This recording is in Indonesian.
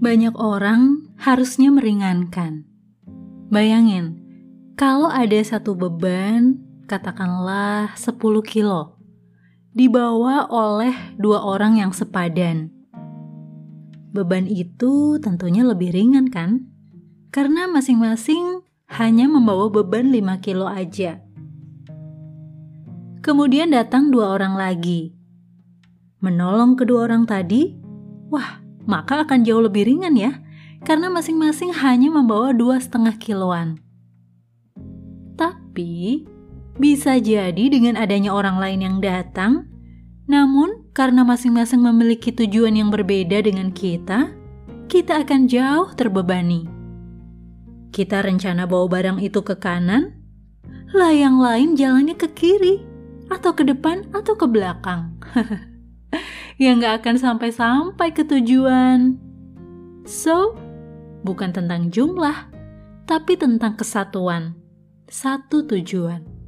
Banyak orang harusnya meringankan. Bayangin, kalau ada satu beban, katakanlah 10 kilo, dibawa oleh dua orang yang sepadan. Beban itu tentunya lebih ringan kan? Karena masing-masing hanya membawa beban 5 kilo aja. Kemudian datang dua orang lagi. Menolong kedua orang tadi, wah, maka akan jauh lebih ringan ya, karena masing-masing hanya membawa dua setengah kiloan. Tapi, bisa jadi dengan adanya orang lain yang datang, namun karena masing-masing memiliki tujuan yang berbeda dengan kita, kita akan jauh terbebani. Kita rencana bawa barang itu ke kanan, lah yang lain jalannya ke kiri atau ke depan atau ke belakang. yang gak akan sampai-sampai ke tujuan. So, bukan tentang jumlah, tapi tentang kesatuan. Satu tujuan.